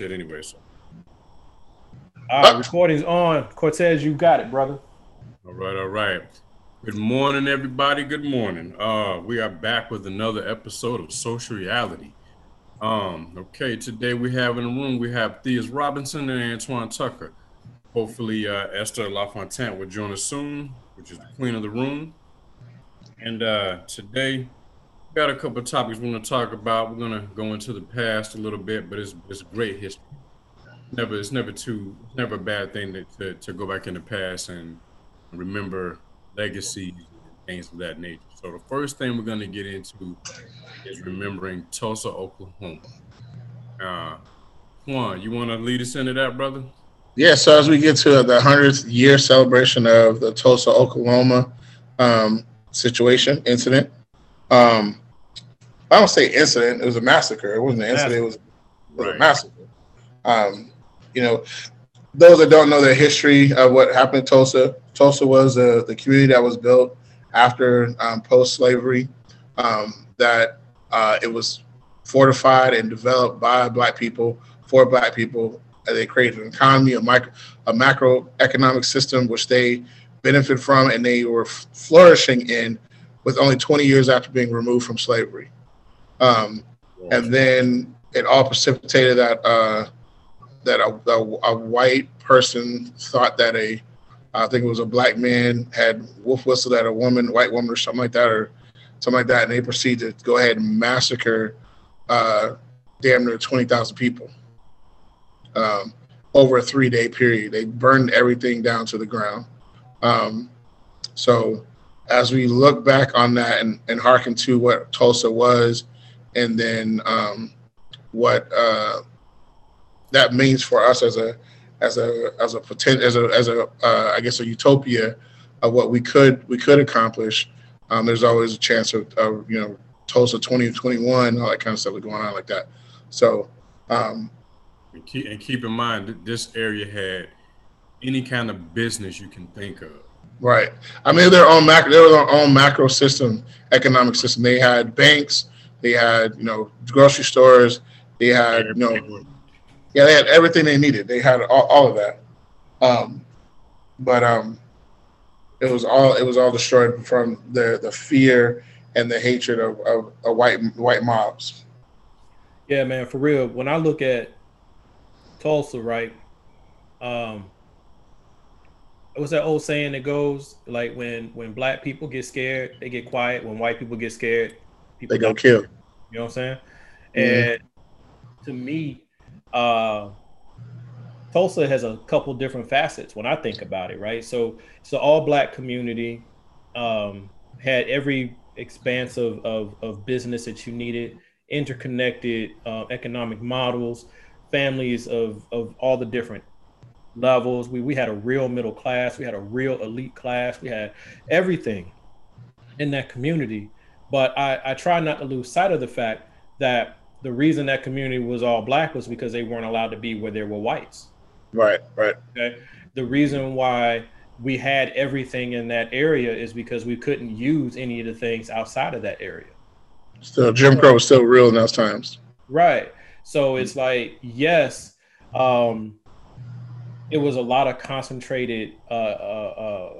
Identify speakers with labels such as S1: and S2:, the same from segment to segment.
S1: shit anyway. So.
S2: All right, recording's on. Cortez, you got it, brother.
S1: All right, all right. Good morning, everybody. Good morning. Uh, we are back with another episode of Social Reality. Um, okay, today we have in the room we have Theus Robinson and Antoine Tucker. Hopefully, uh, Esther LaFontaine will join us soon, which is the queen of the room. And uh, today, we got a couple of topics we want to talk about. We're gonna go into the past a little bit, but it's it's great history. Never, it's never too, never a bad thing to, to, to go back in the past and remember legacies and things of that nature. So the first thing we're gonna get into is remembering Tulsa, Oklahoma. Uh, Juan, you want to lead us into that, brother?
S3: Yeah, so as we get to the 100th year celebration of the Tulsa, Oklahoma um, situation, incident, um, I don't say incident, it was a massacre. It wasn't an incident, it was, it was
S1: Right.
S3: a massacre. Um, you know, those that don't know the history of what happened in Tulsa, Tulsa was uh, the community that was built after um, post slavery, um, that uh, it was fortified and developed by black people for black people. And they created an economy, a micro, a macroeconomic system which they benefit from, and they were f- flourishing in with only 20 years after being removed from slavery. Um, and then it all precipitated that uh, that a, a, a white person thought that a I think it was a black man had wolf whistled at a woman, white woman, or something like that, or something like that, and they proceeded to go ahead and massacre uh, damn near twenty thousand people um, over a three day period. They burned everything down to the ground. Um, so as we look back on that and, and hearken to what Tulsa was, and then um, what uh, that means for us as a as a as a potent as a as a uh, I guess a utopia of what we could we could accomplish. Um, there's always a chance of, of you know Tulsa 2021 all that kind of stuff going on like that. So um,
S1: And keep, and keep in mind that this area had any kind of business you can think of.
S3: Right. I mean, their own macro, their own macro system, economic system. They had banks, they had you know grocery stores, they had you know, yeah, they had everything they needed. They had all, all of that. Um, but um, it was all it was all destroyed from the the fear and the hatred of, of, of white white mobs.
S2: Yeah, man, for real. When I look at Tulsa, right? Um, what's that old saying that goes like when when black people get scared, they get quiet. When white people get scared, people
S3: They go
S2: don't.
S3: kill.
S2: You know what I'm saying? And to me, uh, Tulsa has a couple different facets when I think about it, right? So it's an all black community, um, had every expanse of, of, of business that you needed, interconnected uh, economic models, families of, of all the different levels. We, we had a real middle class, we had a real elite class, we had everything in that community. But I, I try not to lose sight of the fact that the reason that community was all black was because they weren't allowed to be where there were whites.
S3: Right. Right.
S2: Okay. The reason why we had everything in that area is because we couldn't use any of the things outside of that area.
S3: Still, Jim Crow was still real in those times.
S2: Right. So it's like, yes, um, it was a lot of concentrated, uh, uh,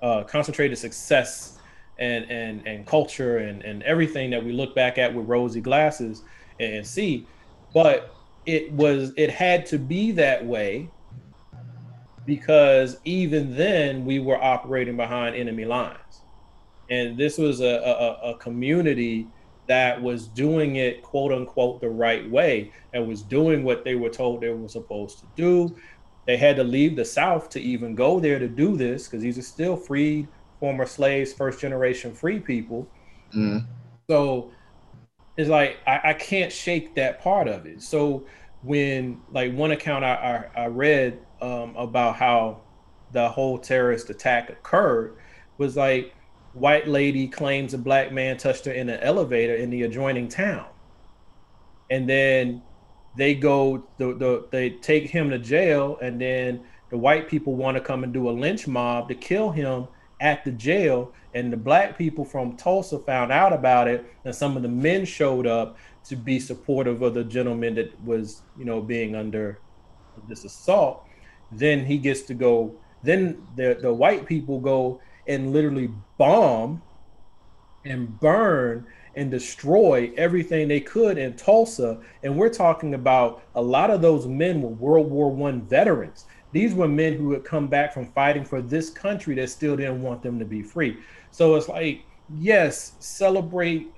S2: uh, uh, concentrated success and and and culture and and everything that we look back at with rosy glasses and, see, but it was it had to be that way because even then we were operating behind enemy lines, and this was a, a, a community that was doing it quote unquote the right way and was doing what they were told they were supposed to do. They had to leave the South to even go there to do this because these are still freed former slaves, first generation free people.
S3: Mm.
S2: So it's like I, I can't shake that part of it. So when like one account I, I, I read um, about how the whole terrorist attack occurred was like white lady claims a black man touched her in an elevator in the adjoining town and then they go the, the they take him to jail and then the white people want to come and do a lynch mob to kill him at the jail, and the black people from Tulsa found out about it, and some of the men showed up to be supportive of the gentleman that was, you know, being under this assault. Then he gets to go. Then the the white people go and literally bomb and burn and destroy everything they could in Tulsa. And we're talking about a lot of those men were World War One veterans. These were men who had come back from fighting for this country that still didn't want them to be free. So it's like, yes, celebrate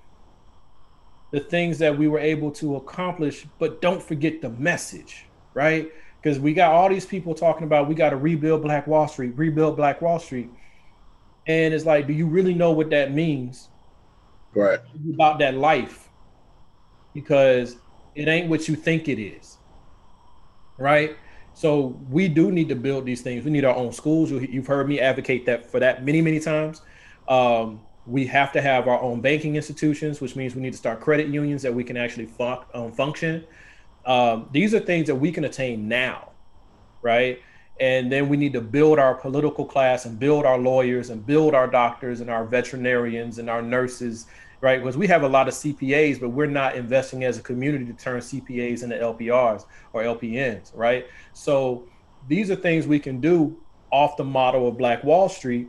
S2: the things that we were able to accomplish, but don't forget the message, right? Because we got all these people talking about we got to rebuild Black Wall Street, rebuild Black Wall Street. And it's like, do you really know what that means?
S3: Right.
S2: About that life. Because it ain't what you think it is. Right? So we do need to build these things. We need our own schools. You've heard me advocate that for that many, many times. Um, we have to have our own banking institutions, which means we need to start credit unions that we can actually um, function. Um, these are things that we can attain now, right? And then we need to build our political class and build our lawyers and build our doctors and our veterinarians and our nurses, right? Because we have a lot of CPAs, but we're not investing as a community to turn CPAs into LPRs or LPNs, right? So these are things we can do off the model of Black Wall Street,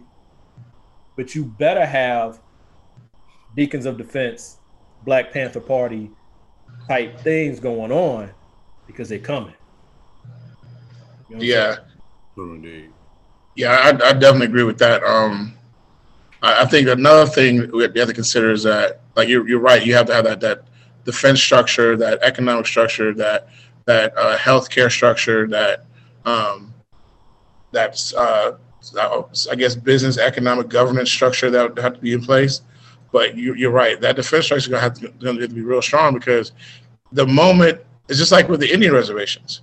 S2: but you better have Deacons of Defense, Black Panther Party type things going on because they're coming.
S3: You know yeah. Indeed. Yeah, I, I, definitely agree with that. Um, I, think another thing we have to consider is that, like you're, you're right, you have to have that that defense structure, that economic structure, that that uh, healthcare structure, that um, that's uh, I guess business economic governance structure that would have to be in place. But you, are right, that defense structure is going to have to, to have to be real strong because the moment it's just like with the Indian reservations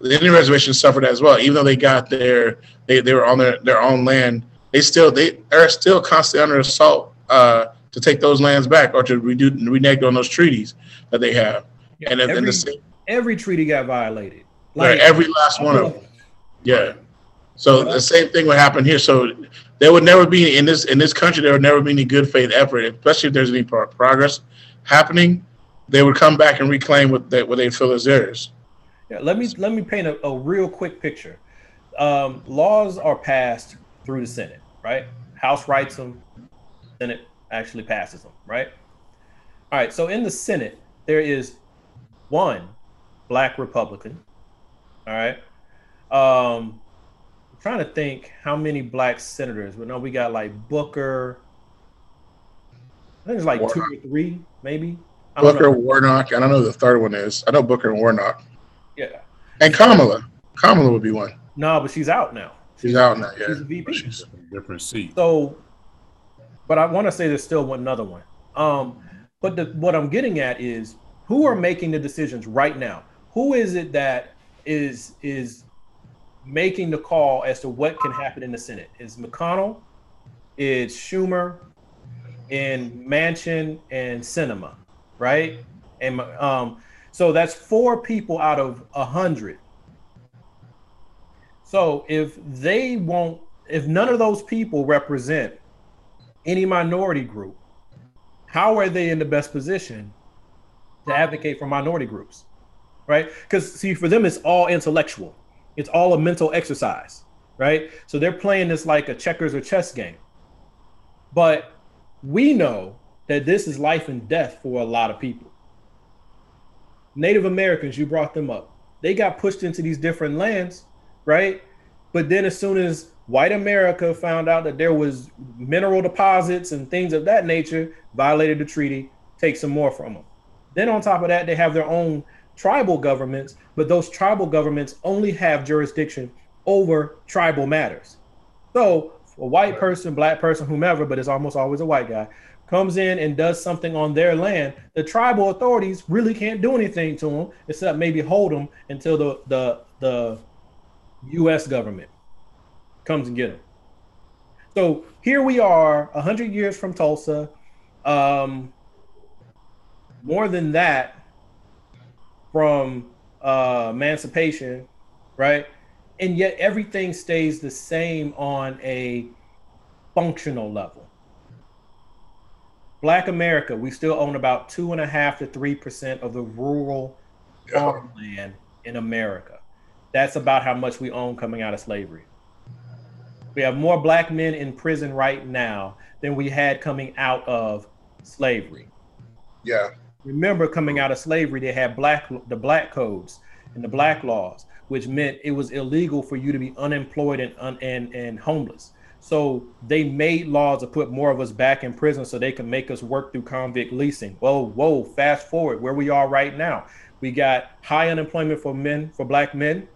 S3: the Indian reservations suffered as well. Even though they got their, they, they were on their, their own land, they still they are still constantly under assault uh, to take those lands back or to redo renege on those treaties that they have.
S2: Yeah, and, every, and the same, every treaty got violated.
S3: Like every last one of them. Yeah. So the same thing would happen here. So there would never be in this in this country. There would never be any good faith effort, especially if there's any progress happening. They would come back and reclaim what they what they feel is theirs.
S2: Yeah, let me let me paint a, a real quick picture. Um, laws are passed through the Senate, right? House writes them, Senate actually passes them, right? All right. So in the Senate, there is one black Republican. All right. Um, I'm trying to think how many black senators. But no, we got like Booker. I think it's like Warnock. two or three, maybe.
S3: Booker, Warnock. I don't know who the third one is. I know Booker and Warnock.
S2: Yeah.
S3: And Kamala. Kamala would be one.
S2: No, but she's out now.
S3: She's, she's out now. Yeah.
S2: She's a VP.
S1: She's a different seat.
S2: So, but I want to say there's still one another one. Um, but the, what I'm getting at is who are making the decisions right now? Who is it that is is making the call as to what can happen in the Senate? Is McConnell? Is Schumer? And Manchin and Sinema, right? And um, so that's four people out of a hundred. So if they won't, if none of those people represent any minority group, how are they in the best position to advocate for minority groups? Right? Because see, for them, it's all intellectual. It's all a mental exercise, right? So they're playing this like a checkers or chess game. But we know that this is life and death for a lot of people. Native Americans, you brought them up. They got pushed into these different lands, right? But then as soon as white America found out that there was mineral deposits and things of that nature, violated the treaty, take some more from them. Then on top of that, they have their own tribal governments, but those tribal governments only have jurisdiction over tribal matters. So a white person, black person, whomever, but it's almost always a white guy, comes in and does something on their land, the tribal authorities really can't do anything to them except maybe hold them until the the the U.S. government comes and get them. So here we are, a hundred years from Tulsa. Um, more than that, from uh, emancipation, right? And yet everything stays the same on a functional level. Black America, we still own about two and a half to three percent of the rural farmland in America. That's about how much we own coming out of slavery. We have more black men in prison right now than we had coming out of slavery.
S3: Yeah.
S2: Remember, coming out of slavery, they had black the black codes and the black laws, which meant it was illegal for you to be unemployed and and, and homeless. So they made laws to put more of us back in prison so they can make us work through convict leasing. Whoa, whoa, fast forward where we are right now. We got high unemployment for men, for black men.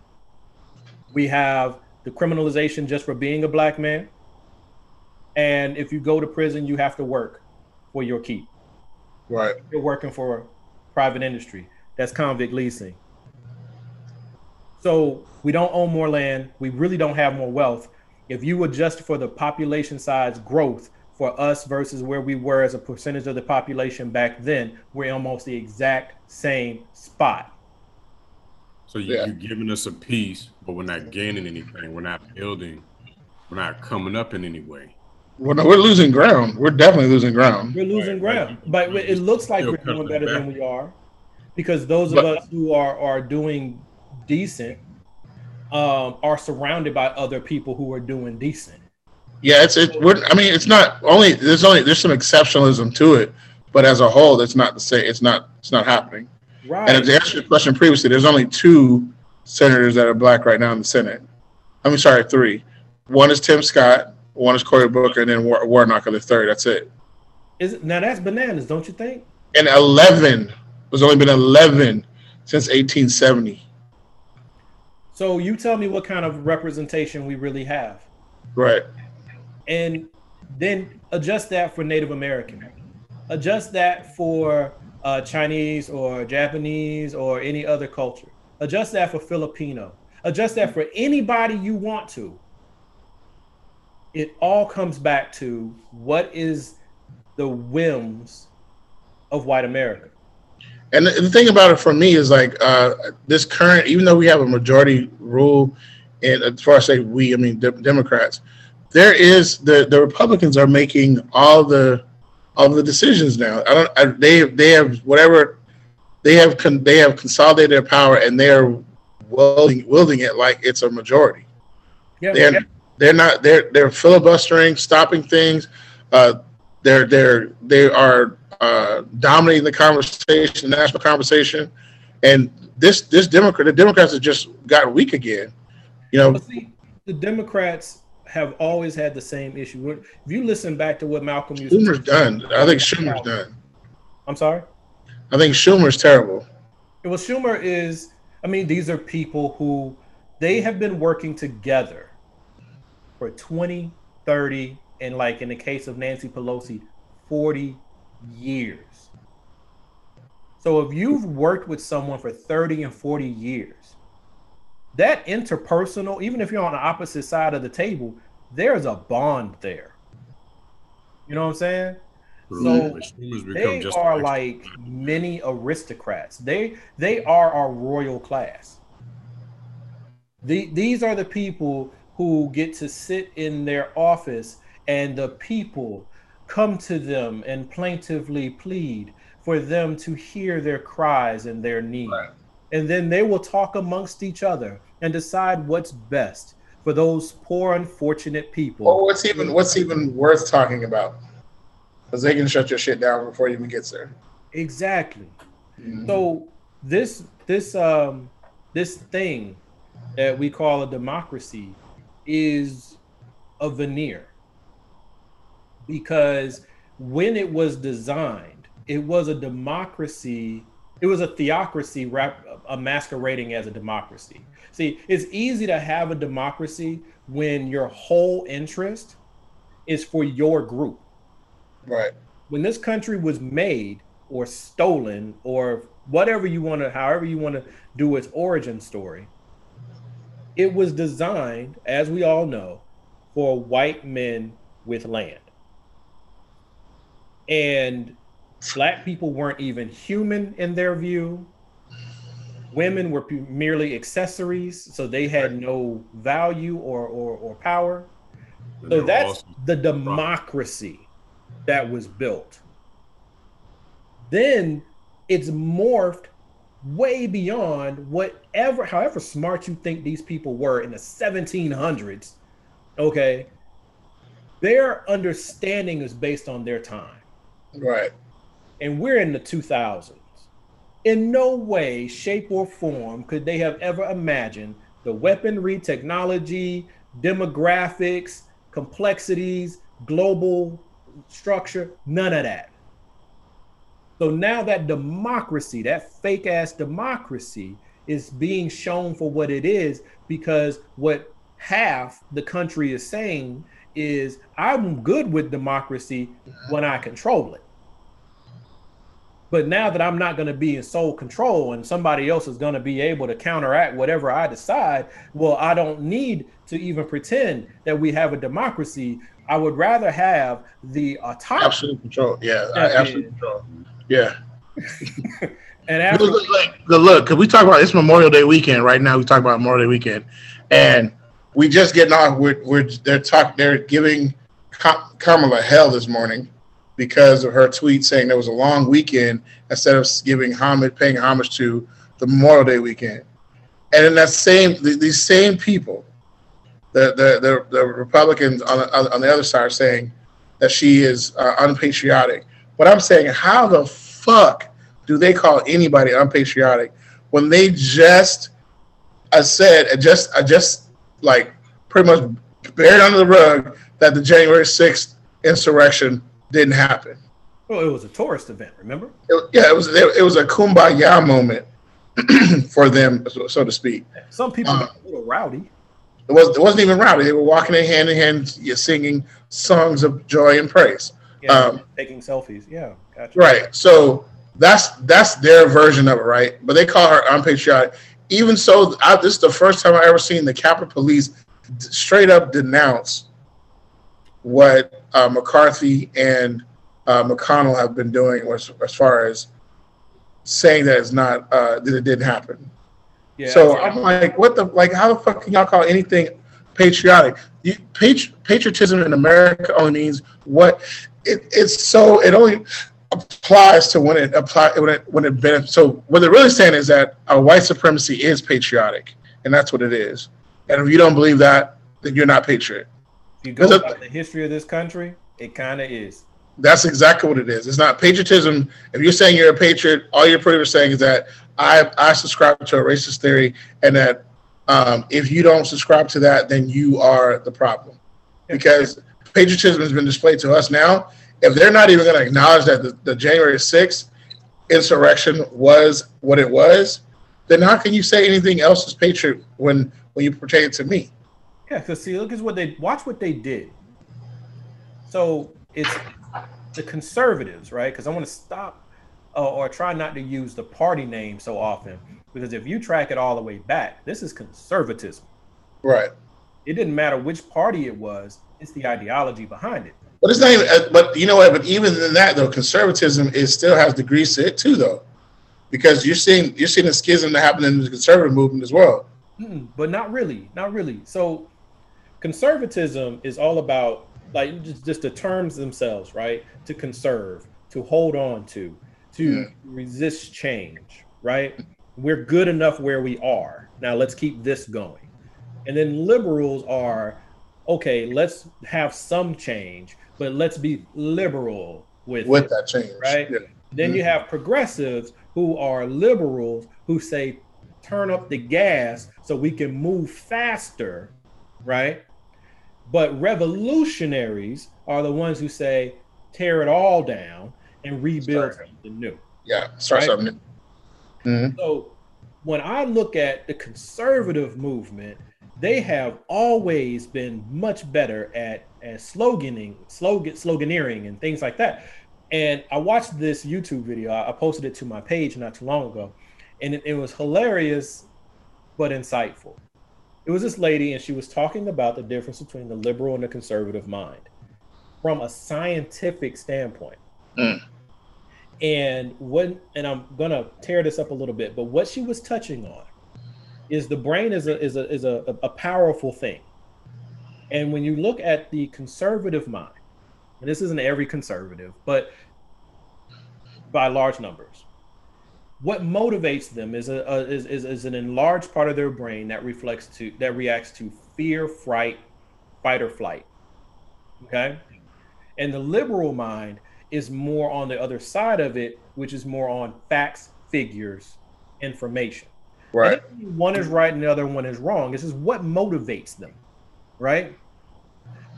S2: We have the criminalization just for being a black man. And if you go to prison, you have to work for your keep.
S3: Right.
S2: You're working for private industry. That's convict leasing. So we don't own more land. We really don't have more wealth. If you adjust for the population size growth for us versus where we were as a percentage of the population back then, we're almost the exact same spot.
S1: So you, yeah. you're giving us a piece, but we're not gaining anything. We're not building. We're not coming up in any way.
S3: Well, no, we're losing ground. We're definitely losing ground.
S2: We're losing right, ground, right. but it looks like we're doing better back. than we are, because those of but, us who are are doing decent um, are surrounded by other people who are doing decent.
S3: Yeah, it's it. We're, I mean, it's not only there's only there's some exceptionalism to it, but as a whole, it's not the same. It's not it's not happening. Right. And to answer your question previously, there's only two senators that are black right now in the Senate. I mean, sorry, three. One is Tim Scott, one is Cory Booker, and then War- Warnock are the third. That's it.
S2: Is it, now that's bananas, don't you think?
S3: And eleven. There's only been eleven since 1870.
S2: So you tell me what kind of representation we really have.
S3: Right.
S2: And then adjust that for Native American. Adjust that for uh, Chinese or Japanese or any other culture. Adjust that for Filipino. Adjust that for anybody you want to. It all comes back to what is the whims of white America.
S3: And the thing about it for me is like uh, this current, even though we have a majority rule, and as far as say we, I mean de- Democrats, there is the the Republicans are making all the all the decisions now. I don't. I, they they have whatever they have con, they have consolidated their power and they're wielding wielding it like it's a majority. Yeah, they're yeah. they're not they're they're filibustering, stopping things. Uh, they're they're they are uh, dominating the conversation, the national conversation, and this this Democrat, the Democrats have just got weak again. You know, see,
S2: the Democrats have always had the same issue. If you listen back to what Malcolm
S3: used Schumer's done. I think Schumer's done.
S2: I'm sorry.
S3: I think Schumer's terrible.
S2: Well, Schumer is. I mean, these are people who they have been working together for 20, 30, and like in the case of Nancy Pelosi, 40 years. So if you've worked with someone for 30 and 40 years, that interpersonal, even if you're on the opposite side of the table, there's a bond there. You know what I'm saying? So they are like many aristocrats. They they are our royal class. The, these are the people who get to sit in their office and the people come to them and plaintively plead for them to hear their cries and their needs. Right. And then they will talk amongst each other and decide what's best for those poor, unfortunate people.
S3: Well, what's even what's even worth talking about? Because they can shut your shit down before you even gets there.
S2: Exactly. Mm-hmm. So this this um this thing that we call a democracy is a veneer because when it was designed, it was a democracy. It was a theocracy rap, a masquerading as a democracy. See, it's easy to have a democracy when your whole interest is for your group.
S3: Right.
S2: When this country was made or stolen or whatever you want to, however you want to do its origin story, it was designed, as we all know, for white men with land and black people weren't even human in their view women were merely accessories so they had no value or, or, or power So that's the democracy that was built. Then it's morphed way beyond whatever, however smart you think these people were in the 1700s. Okay. Their understanding is based on their time.
S3: Right.
S2: And we're in the 2000s. In no way, shape, or form could they have ever imagined the weaponry, technology, demographics, complexities, global structure, none of that. So now that democracy, that fake ass democracy, is being shown for what it is because what half the country is saying is I'm good with democracy when I control it. But now that I'm not going to be in sole control and somebody else is going to be able to counteract whatever I decide, well, I don't need to even pretend that we have a democracy. I would rather have the autonomy.
S3: Absolute control. Yeah, absolute control. Yeah.
S2: and after,
S3: look, look, look, because we talk about it's Memorial Day weekend right now. We talk about Memorial Day weekend, and we just getting off. We're, we're they're talking. They're giving Kamala hell this morning because of her tweet saying there was a long weekend instead of giving homage, paying homage to the Memorial Day weekend. And in that same, these same people, the the the, the Republicans on the, on the other side are saying that she is uh, unpatriotic. But I'm saying, how the fuck do they call anybody unpatriotic when they just, I said, I just, I just like pretty much buried under the rug that the January 6th insurrection didn't happen.
S2: Well, it was a tourist event, remember?
S3: It, yeah, it was. It, was a kumbaya moment for them, so, to speak.
S2: Some people uh, a little rowdy.
S3: It was. It wasn't even rowdy. They were walking in hand in hand, singing songs of joy and praise.
S2: Yeah, um, taking selfies. Yeah,
S3: gotcha. Right. So that's that's their version of it, right? But they call her unpatriotic. Even so, I, this is the first time I ever seen the Capitol Police straight up denounce what uh, McCarthy and uh, McConnell have been doing as, as far as saying that it's not uh, that it didn't happen. Yeah, so I'm like, what the like? How the fuck can y'all call anything patriotic? You, patri- patriotism in America only means what it, it's so it only applies to when it apply when it when it benefits. So what they're really saying is that our white supremacy is patriotic, and that's what it is. And if you don't believe that, then you're not patriot.
S2: You go by the history of this country, it kind of is.
S3: That's exactly what it is. It's not patriotism. If you're saying you're a patriot, all you're pretty much saying is that I I subscribe to a racist theory, and that um, if you don't subscribe to that, then you are the problem. Because patriotism has been displayed to us now. If they're not even going to acknowledge that the, the January 6th insurrection was what it was, then how can you say anything else is patriot when when you pertain to me?
S2: Yeah, because see, look at what they watch what they did. So it's the conservatives, right? Because I want to stop uh, or try not to use the party name so often because if you track it all the way back, this is conservatism.
S3: Right.
S2: It didn't matter which party it was; it's the ideology behind it.
S3: But it's not even. Uh, but you know what? But even in that, though, conservatism is still has degrees to it too, though, because you're seeing you're seeing a schism that happened in the conservative movement as well.
S2: Mm, but not really, not really. So, conservatism is all about like just, just the terms themselves, right? To conserve, to hold on to, to mm. resist change, right? We're good enough where we are. Now let's keep this going. And then liberals are okay, let's have some change, but let's be liberal with
S3: with it, that change.
S2: Right? Yeah. Then mm-hmm. you have progressives who are liberals who say turn up the gas so we can move faster, right? But revolutionaries are the ones who say tear it all down and rebuild start. something new.
S3: Yeah, start right? something
S2: new. Mm-hmm. So when I look at the conservative movement, they have always been much better at, at sloganing, slogan, sloganeering, and things like that. And I watched this YouTube video. I posted it to my page not too long ago, and it, it was hilarious, but insightful. It was this lady, and she was talking about the difference between the liberal and the conservative mind from a scientific standpoint. Mm. And when, and I'm gonna tear this up a little bit, but what she was touching on is the brain is a is a is a, a powerful thing. And when you look at the conservative mind, and this isn't every conservative, but by large numbers, what motivates them is a, a is, is, is an enlarged part of their brain that reflects to that reacts to fear, fright, fight or flight. Okay. And the liberal mind is more on the other side of it, which is more on facts, figures, information.
S3: Right.
S2: One is right and the other one is wrong. This is what motivates them, right?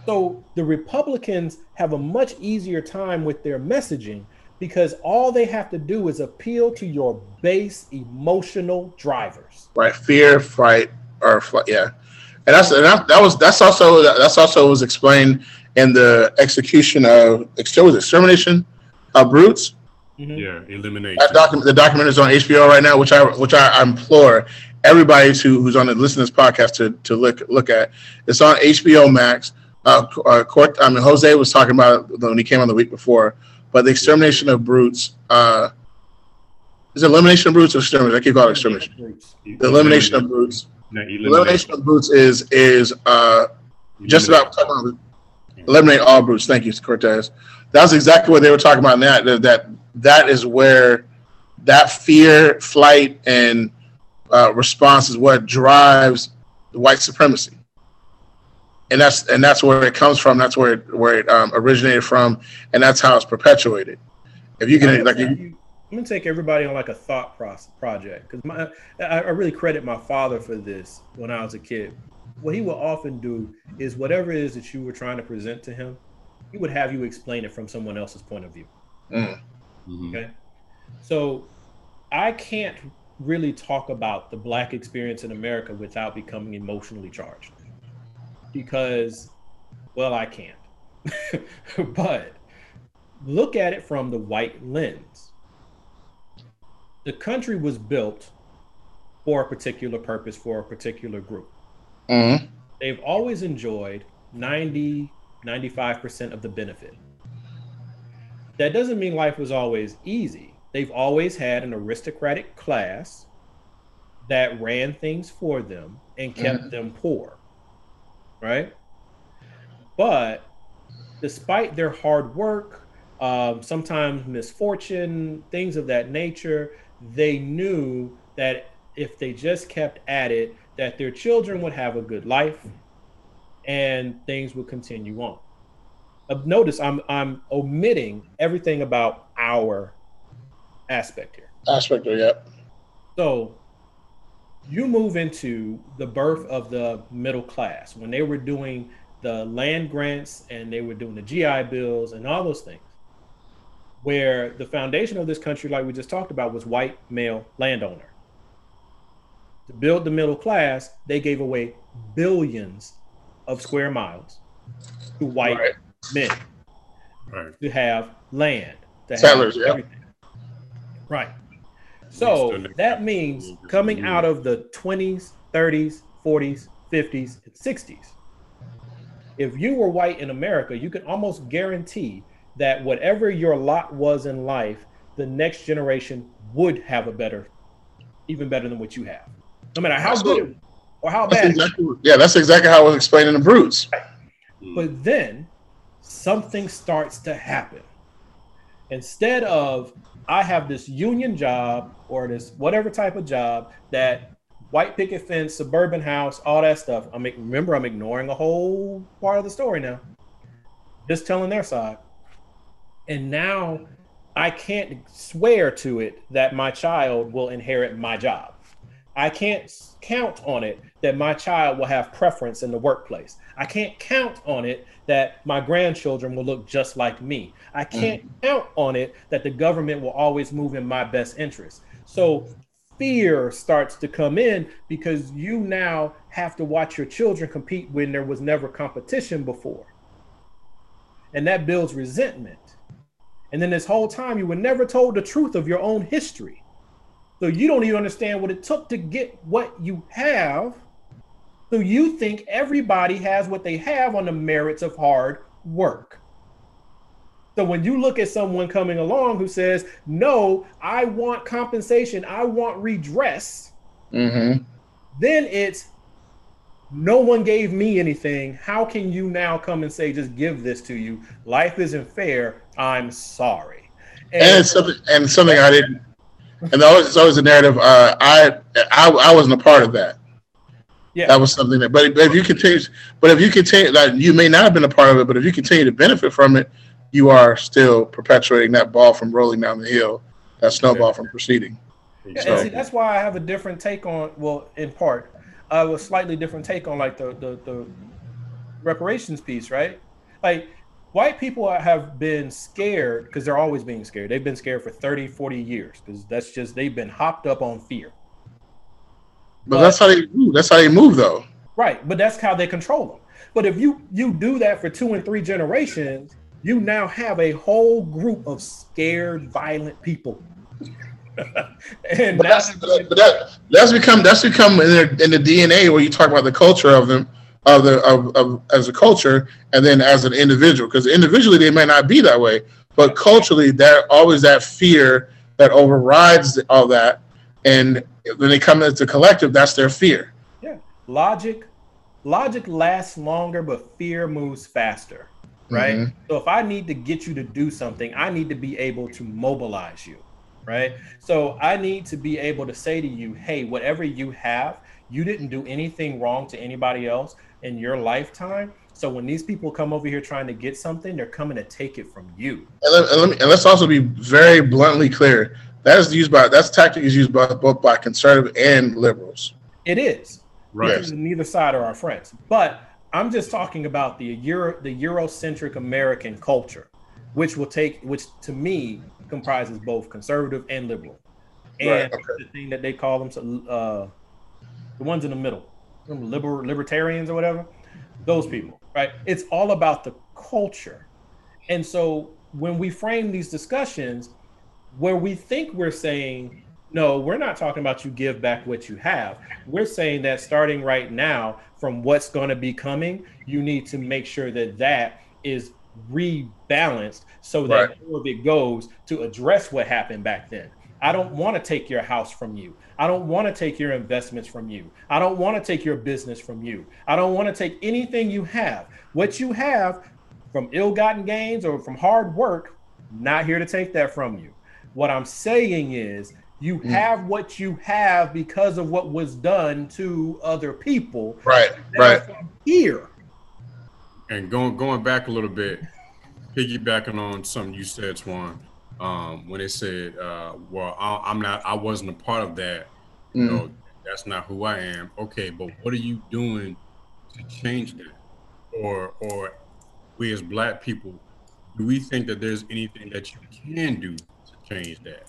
S2: So the Republicans have a much easier time with their messaging because all they have to do is appeal to your base emotional drivers.
S3: Right. Fear, fright, or flight. Yeah. And that's and that, that was that's also that's also was explained in the execution of was extermination of brutes.
S1: Mm-hmm. Yeah, elimination.
S3: That document, the document is on HBO right now, which I which I implore everybody to who's on the listen to this podcast to to look look at. It's on HBO Max. Uh, uh, Court, I mean, Jose was talking about when he came on the week before, but the extermination of brutes. Uh, is it elimination of brutes or extermination? I keep calling it extermination. The elimination of brutes. No, elimination. elimination of brutes is is uh, just about eliminate all brutes. Thank you, Cortez. That's exactly what they were talking about. In that that that is where that fear, flight, and uh, response is what drives the white supremacy, and that's and that's where it comes from. That's where it, where it um, originated from, and that's how it's perpetuated. If you can, like,
S2: I'm gonna take everybody on like a thought process project because my I, I really credit my father for this when I was a kid. What he would often do is whatever it is that you were trying to present to him, he would have you explain it from someone else's point of view. Mm. Mm-hmm. Okay. So I can't really talk about the black experience in America without becoming emotionally charged because, well, I can't. but look at it from the white lens. The country was built for a particular purpose, for a particular group. Mm-hmm. They've always enjoyed 90, 95% of the benefit. That doesn't mean life was always easy. They've always had an aristocratic class that ran things for them and kept mm-hmm. them poor. Right? But despite their hard work, um, sometimes misfortune, things of that nature, they knew that if they just kept at it, that their children would have a good life and things would continue on. Uh, notice I'm I'm omitting everything about our aspect here.
S3: Aspect yep.
S2: So you move into the birth of the middle class when they were doing the land grants and they were doing the GI bills and all those things. Where the foundation of this country, like we just talked about, was white male landowner. To build the middle class, they gave away billions of square miles to white right men right. to have land, to Settlers, have everything. Yeah. Right. So that means coming out of the 20s, 30s, 40s, 50s, and 60s, if you were white in America, you can almost guarantee that whatever your lot was in life, the next generation would have a better, even better than what you have. No matter how good or how
S3: bad. Exactly, yeah, that's exactly how I was explaining the brutes.
S2: But then something starts to happen. Instead of I have this union job or this whatever type of job that white picket fence, suburban house, all that stuff. I mean, remember, I'm ignoring a whole part of the story now, just telling their side. And now I can't swear to it that my child will inherit my job. I can't count on it that my child will have preference in the workplace. I can't count on it that my grandchildren will look just like me. I can't mm. count on it that the government will always move in my best interest. So fear starts to come in because you now have to watch your children compete when there was never competition before. And that builds resentment. And then this whole time, you were never told the truth of your own history. So you don't even understand what it took to get what you have so you think everybody has what they have on the merits of hard work. So when you look at someone coming along who says, "No, I want compensation, I want redress," mm-hmm. then it's no one gave me anything. How can you now come and say, just give this to you? Life isn't fair. I'm sorry.
S3: And, and it's something, and something I didn't. And always, it's always a narrative. Uh, I, I, I wasn't a part of that. Yeah, that was something that. But, but if you continue, but if you continue, like you may not have been a part of it, but if you continue to benefit from it, you are still perpetuating that ball from rolling down the hill, that snowball from proceeding.
S2: Yeah, so. see, that's why I have a different take on. Well, in part, I have a slightly different take on like the the, the reparations piece, right? Like white people have been scared because they're always being scared. They've been scared for 30, 40 years because that's just they've been hopped up on fear.
S3: But, but, that's how they move. That's how they move, though.
S2: Right, but that's how they control them. But if you you do that for two and three generations, you now have a whole group of scared, violent people.
S3: and but that's, but that, that's become that's become in, their, in the DNA where you talk about the culture of them of the of, of as a culture and then as an individual because individually they may not be that way but culturally there always that fear that overrides all that and when they come as a collective, that's their fear.
S2: Yeah, logic, logic lasts longer, but fear moves faster, right? Mm-hmm. So if I need to get you to do something, I need to be able to mobilize you, right? So I need to be able to say to you, hey, whatever you have, you didn't do anything wrong to anybody else in your lifetime. So when these people come over here trying to get something, they're coming to take it from you.
S3: And, let, and, let me, and let's also be very bluntly clear that is used by that's tactic is used by both by conservative and liberals.
S2: It is. Right. Because neither side are our friends. But I'm just talking about the Euro the Eurocentric American culture, which will take which to me comprises both conservative and liberal. And right, okay. the thing that they call them uh, the ones in the middle, liberal libertarians or whatever, those people, right? It's all about the culture. And so when we frame these discussions, where we think we're saying, no, we're not talking about you give back what you have. We're saying that starting right now, from what's going to be coming, you need to make sure that that is rebalanced so that right. more of it goes to address what happened back then. I don't want to take your house from you. I don't want to take your investments from you. I don't want to take your business from you. I don't want to take anything you have. What you have from ill gotten gains or from hard work, not here to take that from you. What I'm saying is you mm. have what you have because of what was done to other people.
S3: Right. right.
S2: Here.
S1: And going going back a little bit, piggybacking on something you said, Swan, um, when they said, uh, "Well, I, am not, I wasn't a part of that. You mm. know, that's not who I am." Okay, but what are you doing to change that? Or, or we as Black people, do we think that there's anything that you can do to change that?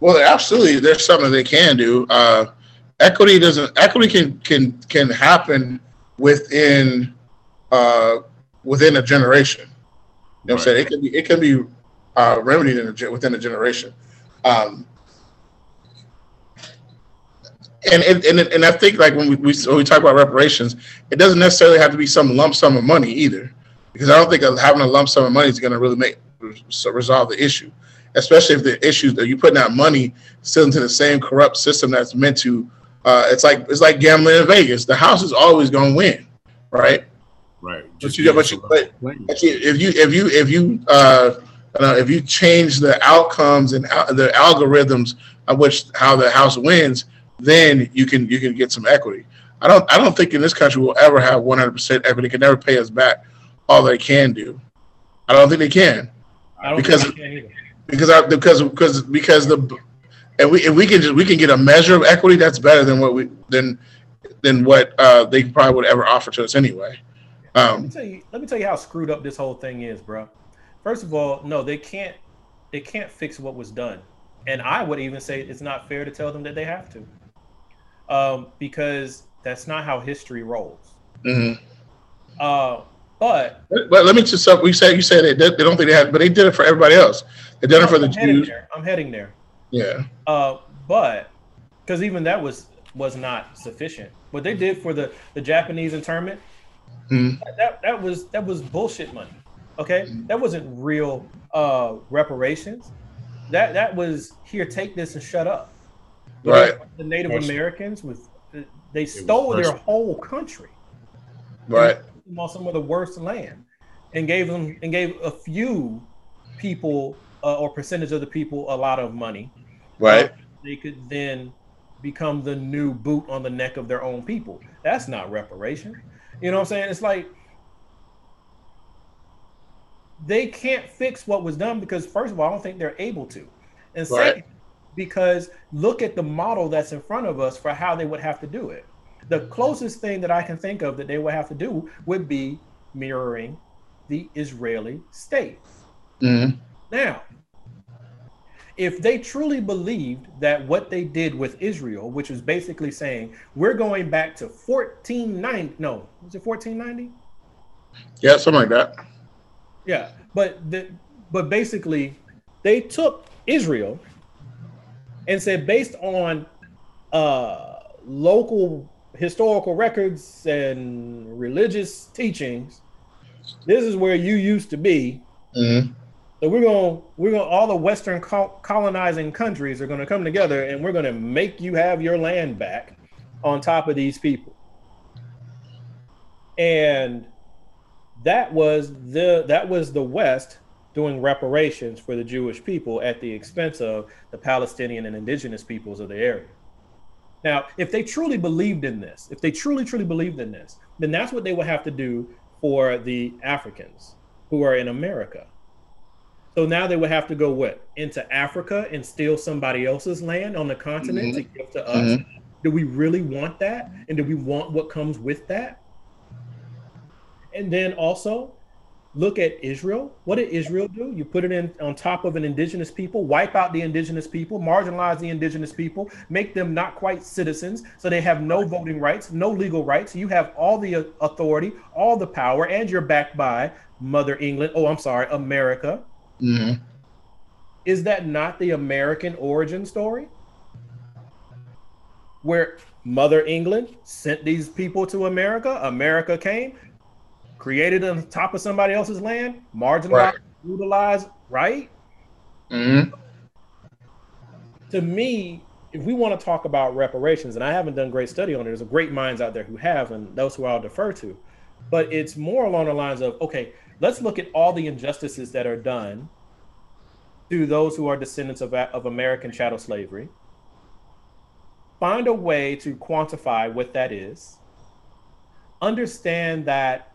S3: Well, absolutely, there's something they can do. Uh, equity doesn't. Equity can can can happen within uh, within a generation. You know, right. what I'm saying it can be it can be uh, remedied in a, within a generation. Um, and, and and and I think like when we, we when we talk about reparations, it doesn't necessarily have to be some lump sum of money either, because I don't think having a lump sum of money is going to really make resolve the issue, especially if the issues that you're putting out money still into the same corrupt system that's meant to. Uh, it's like it's like gambling in Vegas. The house is always going to win, right?
S1: Right.
S3: But you, but, you, but, if you if you if you uh, if you change the outcomes and the algorithms of which how the house wins, then you can you can get some equity. I don't I don't think in this country we'll ever have 100% equity. Can never pay us back all they can do. I don't think they can because because I, because because because the and we if we can just we can get a measure of equity that's better than what we than than what uh, they probably would ever offer to us anyway.
S2: Um, let me tell you. Let me tell you how screwed up this whole thing is, bro. First of all, no, they can't. They can't fix what was done, and I would even say it's not fair to tell them that they have to, um, because that's not how history rolls.
S3: Mm-hmm.
S2: Uh, but
S3: but let me just up. We said you said they, they don't think they had, but they did it for everybody else. They did it for the I'm Jews.
S2: There. I'm heading there.
S3: Yeah.
S2: Uh, but because even that was was not sufficient. What they did for the the Japanese internment, mm that that was that was bullshit money. Okay, that wasn't real uh, reparations. That that was here, take this and shut up.
S3: But right.
S2: The Native Americans with they stole their whole country
S3: Right.
S2: On some of the worst land and gave them and gave a few people uh, or percentage of the people a lot of money.
S3: Right.
S2: uh, they could then become the new boot on the neck of their own people. That's not reparation. You know what i'm saying? It's like they can't fix what was done because first of all i don't think they're able to. And
S3: Right.
S2: second because look at the model that's in front of us for how they would have to do it the closest thing that i can think of that they would have to do would be mirroring the israeli state
S3: hmm
S2: now, if they truly believed that what they did with Israel, which was basically saying we're going back to 1490, no, was it 1490?
S3: Yeah, something like that.
S2: Yeah, but the, but basically they took Israel and said based on uh, local historical records and religious teachings, this is where you used to be.
S3: hmm
S2: So we're going, to we're going, to all the Western col- colonizing countries are going to come together, and we're going to make you have your land back on top of these people. And that was the that was the West doing reparations for the Jewish people at the expense of the Palestinian and indigenous peoples of the area. Now, if they truly believed in this, if they truly truly believed in this, then that's what they would have to do for the Africans who are in America. So now they would have to go what into Africa and steal somebody else's land on the continent mm-hmm. to give to us. Mm-hmm. Do we really want that? And do we want what comes with that? And then also look at Israel. What did Israel do? You put it in on top of an indigenous people, wipe out the indigenous people, marginalize the indigenous people, make them not quite citizens, so they have no voting rights, no legal rights. You have all the uh, authority, all the power, and you're backed by Mother England. Oh, I'm sorry, America.
S3: hmm
S2: Is that not the American origin story? Where Mother England sent these people to America, America came, created on top of somebody else's land, marginalized,
S3: Right.
S2: brutalized, right?
S3: hmm
S2: To me, if we want to talk about reparations, and I haven't done great study on it, there's a great minds out there who have, and those who I'll defer to, but it's more along the lines of okay, let's look at all the injustices that are done to those who are descendants of, of American chattel slavery. Find a way to quantify what that is. Understand that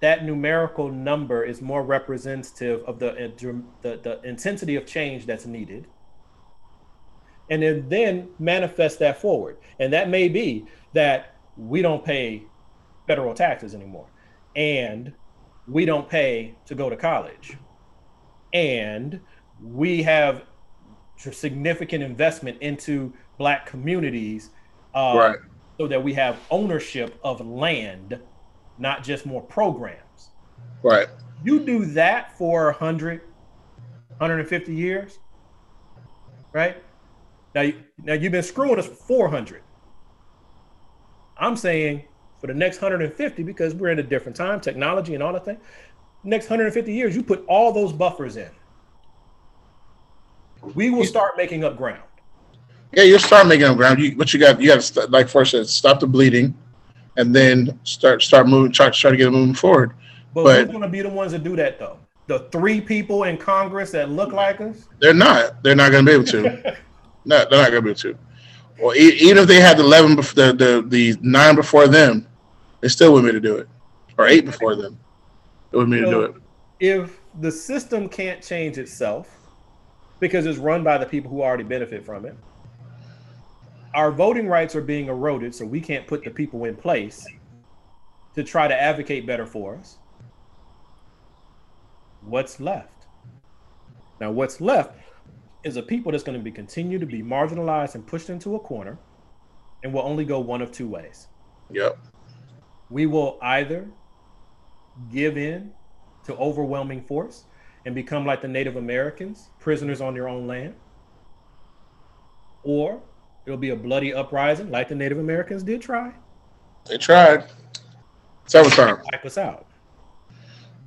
S2: that numerical number is more representative of the, the, the intensity of change that's needed and then, then manifest that forward. And that may be that we don't pay federal taxes anymore, and we don't pay to go to college, and we have significant investment into Black communities, uh,
S3: Right.
S2: so that we have ownership of land, not just more programs.
S3: Right.
S2: You do that for 100, 150 years, right? Now, now you've been screwing us for 400. I'm saying for the next 150 because we're in a different time, technology and all that thing. Next 150 years, you put all those buffers in. We will start making up ground.
S3: Yeah, you start making up ground. You, what you got? You got to like first said, stop the bleeding, and then start start moving. Try try to get it moving forward.
S2: But,
S3: But-
S2: who's going to be the ones that do that though? The three people in Congress that look like us.
S3: They're not. They're not going to be able to. no, they're not going to be able to. Well, e- even if they had the eleven, bef- the the the nine before them, they still wouldn't be able to do it, or eight before them, they wouldn't be able to do it.
S2: if the system can't change itself because it's run by the people who already benefit from it, our voting rights are being eroded, so we can't put the people in place to try to advocate better for us. What's left? Now, what's left is a people that's going to be continue to be marginalized and pushed into a corner, and will only go one of two ways
S3: Yep.
S2: we will either give in to overwhelming force and become like the Native Americans, prisoners on their own land, or it'll be a bloody uprising like the Native Americans did try,
S3: They tried several times.
S2: wipe us out.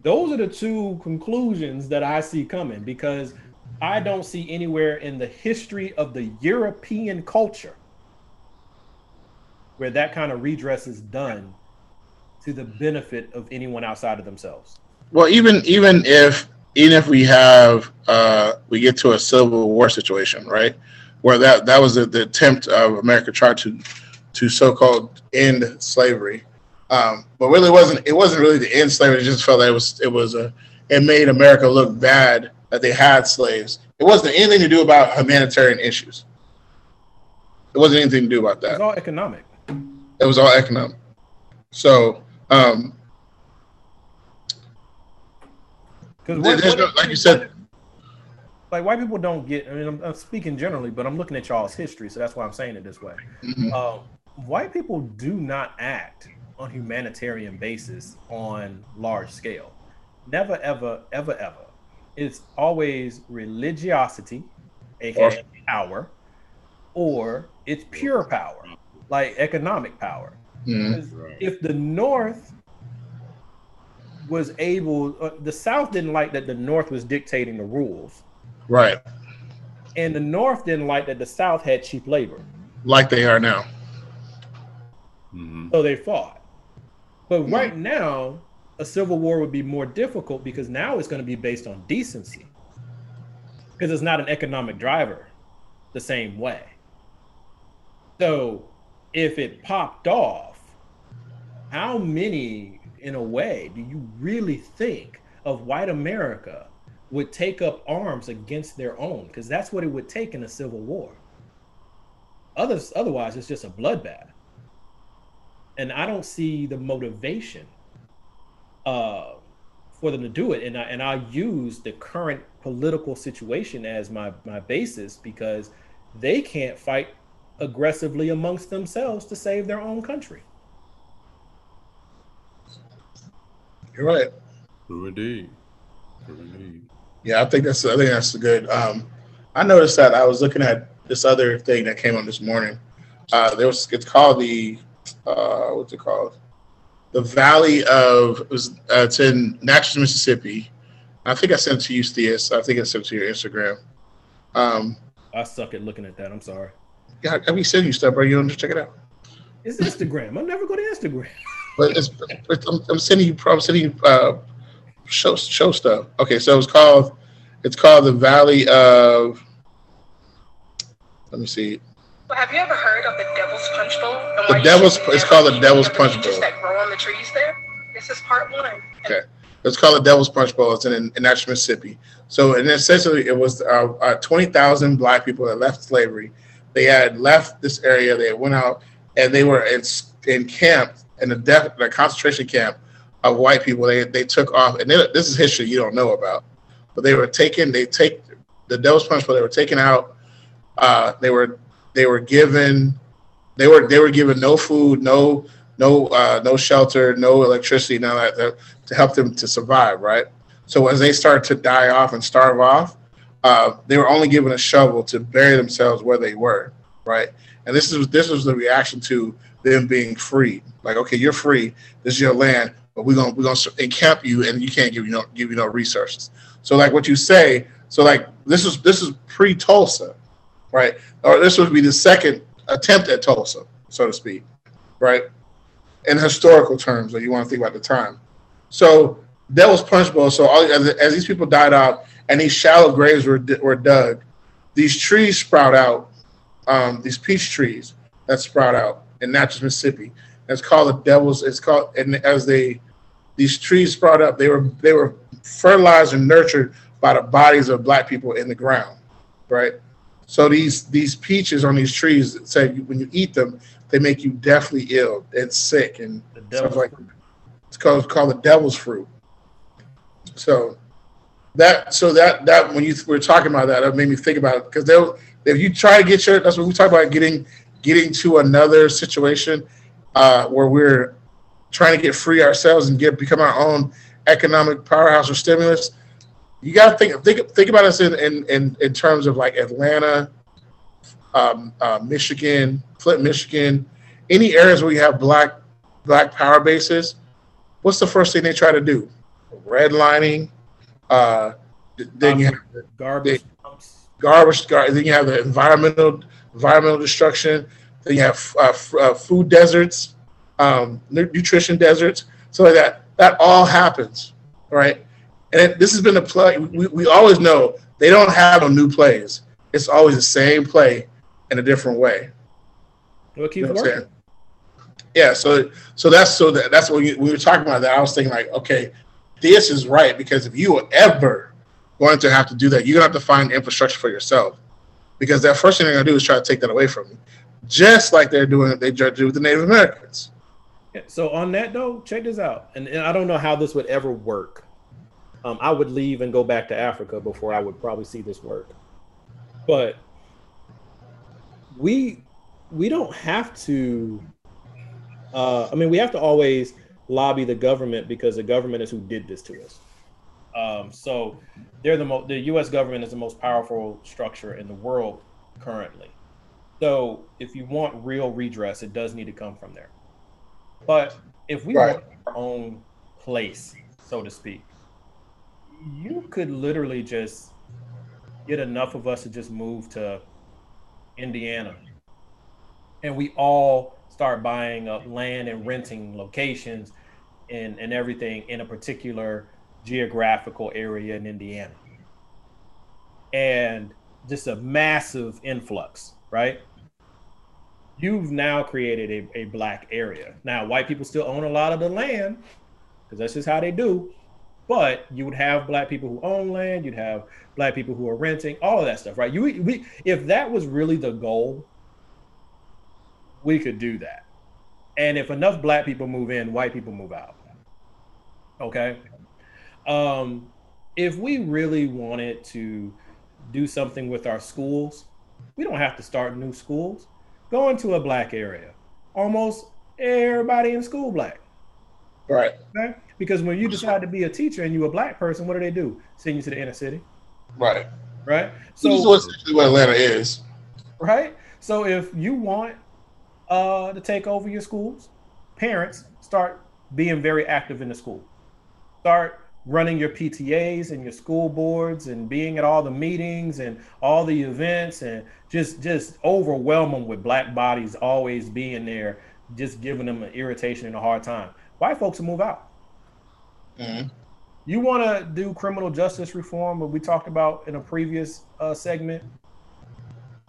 S2: Those are the two conclusions that I see coming because I don't see anywhere in the history of the European culture where that kind of redress is done to the benefit of anyone outside of themselves.
S3: Well, even even if even if we have uh, we get to a civil war situation, right, where that that was the, the attempt of America tried to to so-called end slavery, um, but really wasn't it wasn't really to end slavery. It just felt that it was it was a it made America look bad that they had slaves. It wasn't anything to do about humanitarian issues. It wasn't anything to do about that.
S2: It's
S3: that.
S2: all economic.
S3: It was all economic. So um, there's no- like you said-
S2: like white people don't get. I mean, I'm, I'm speaking generally, but I'm looking at y'all's history, so that's why I'm saying it this way.
S3: mhm.
S2: Um, white people do not act on humanitarian basis on large scale. Never, ever, ever, ever. It's always religiosity, aka power, or it's pure power, like economic power.
S3: Mhm.
S2: 'Cause If the North was able, uh, the South didn't like that the North was dictating the rules,
S3: right,
S2: and the North didn't like that the South had cheap labor.
S3: like they are now.
S1: Mhm.
S2: So they fought. But right now, a civil war would be more difficult because now it's going to be based on decency. Because it's not an economic driver the same way. So if it popped off, how many, in a way, do you really think of white America would take up arms against their own? Because that's what it would take in a civil war. Others, otherwise, it's just a bloodbath and I don't see the motivation uh, for them to do it. And I and I use the current political situation as my my basis because they can't fight aggressively amongst themselves to save their own country.
S3: You're right.
S1: True indeed. True indeed.
S3: Yeah, I think that's I think that's good. Um, I noticed that I was looking at this other thing that came on this morning. Uh, there was it's called the uh, what's it called? The Valley of it was uh, it's in Natchez, Mississippi. I think I sent it to you, Theus. I think I sent it to your Instagram. Um,
S2: I suck at looking at that. I'm sorry.
S3: yeah, I be sending you stuff, bro. You don't just check it out.
S2: It's Instagram. I'm never going to Instagram.
S3: But it's, it's I'm, I'm sending you. I'm sending you uh, show show stuff. Okay, so it's called it's called the Valley of. Let me see.
S4: Well, have you ever heard of the Devil's Punch Bowl?
S3: The Devil's- it's called the Devil's Punch Bowl.
S4: That grow on the trees there. This is part one.
S3: Okay. It's called the Devil's Punch Bowl. It's in, in Natchez, Mississippi. So, and essentially, it was uh, uh, 20,000 black people that left slavery. They had left this area. They went out and they were in, in camp in the death, the concentration camp of white people. They they took off, and they, this is history you don't know about, but they were taken. They take the Devil's Punch Bowl. They were taken out. Uh, they were they were given they were they were given no food, no no uh, no shelter, no electricity, none of that to help them to survive, right? So as they start to die off and starve off, uh, they were only given a shovel to bury themselves where they were, right? And this is this was the reaction to them being freed. Like, okay, you're free. This is your land, but we're gonna we're gonna encamp you, and you can't give you no give you no resources. So like what you say, so like this is this is pre Tulsa, right? Or this would be the second attempt at Tulsa, so to speak, right? In historical terms, that you want to think about the time. So Devil's Punch Bowl. So all, as, as these people died out and these shallow graves were were dug, these trees sprout out. Um, these peach trees that sprout out in Natchez, Mississippi. It's called the Devil's. It's called and as they these trees sprout up, they were they were fertilized and nurtured by the bodies of black people in the ground, right? So these these peaches on these trees say when you eat them, they make you deathly ill and sick and stuff like it's called called the devil's fruit. So that so that that when you were talking about that, that made me think about it because they'll if you try to get your that's what we talk about getting getting to another situation uh, where we're trying to get free ourselves and get become our own economic powerhouse or stimulus. You got to think think think about us in in in, in terms of like Atlanta, um, uh, Michigan, Flint, Michigan, any areas where you have black black power bases. What's the first thing they try to do? Redlining. Uh, then you have
S2: garbage dumps.
S3: garbage. Gar- then you have the environmental environmental destruction. You have uh, f- uh, food deserts, um, nu- nutrition deserts, so like that. That all happens, right? And it, this has been a play. We, we always know they don't have no new plays. It's always the same play in a different way.
S2: Well, keep
S3: You know
S2: working.
S3: Yeah, so so that's so that, that's what we, we were talking about. That I was thinking like, okay, this is right because if you are ever going to have to do that, you're gonna have to find infrastructure for yourself because that first thing they're gonna do is try to take that away from you, just like they're doing they do with the Native Americans.
S2: Yeah, So on that though, check this out, and, and I don't know how this would ever work. Um, I would leave and go back to Africa before I would probably see this work. But we we don't have to. Uh, I mean, we have to always lobby the government because the government is who did this to us. Um, so they're the most. The U.S. government is the most powerful structure in the world currently. So if you want real redress, it does need to come from there. But if we
S3: Right.
S2: want our own place, so to speak, you could literally just get enough of us to just move to Indiana. And we all start buying up land and renting locations and, and everything in a particular geographical area in Indiana. And just a massive influx, right? You've now created a, a black area. Now, white people still own a lot of the land because that's just how they do. But you would have black people who own land, you'd have black people who are renting, all of that stuff, right? You we if that was really the goal, we could do that. And if enough black people move in, white people move out. Okay. Um, if we really wanted to do something with our schools, we don't have to start new schools. Go into a black area. Almost everybody in school black.
S3: Right,
S2: Okay? Because when you decide to be a teacher and you're a black person, what do they do? Send you to the inner city,
S3: right.
S2: right?
S3: So this is
S2: So,
S3: what- essentially what Atlanta is.
S2: right? So if you want uh, to take over your schools, parents start being very active in the school. Start running your PTAs and your school boards and being at all the meetings and all the events and just just overwhelm them with black bodies always being there, just giving them an irritation and a hard time. White folks will move out.
S3: Mhm.
S2: You want to do criminal justice reform, what we talked about in a previous uh, segment?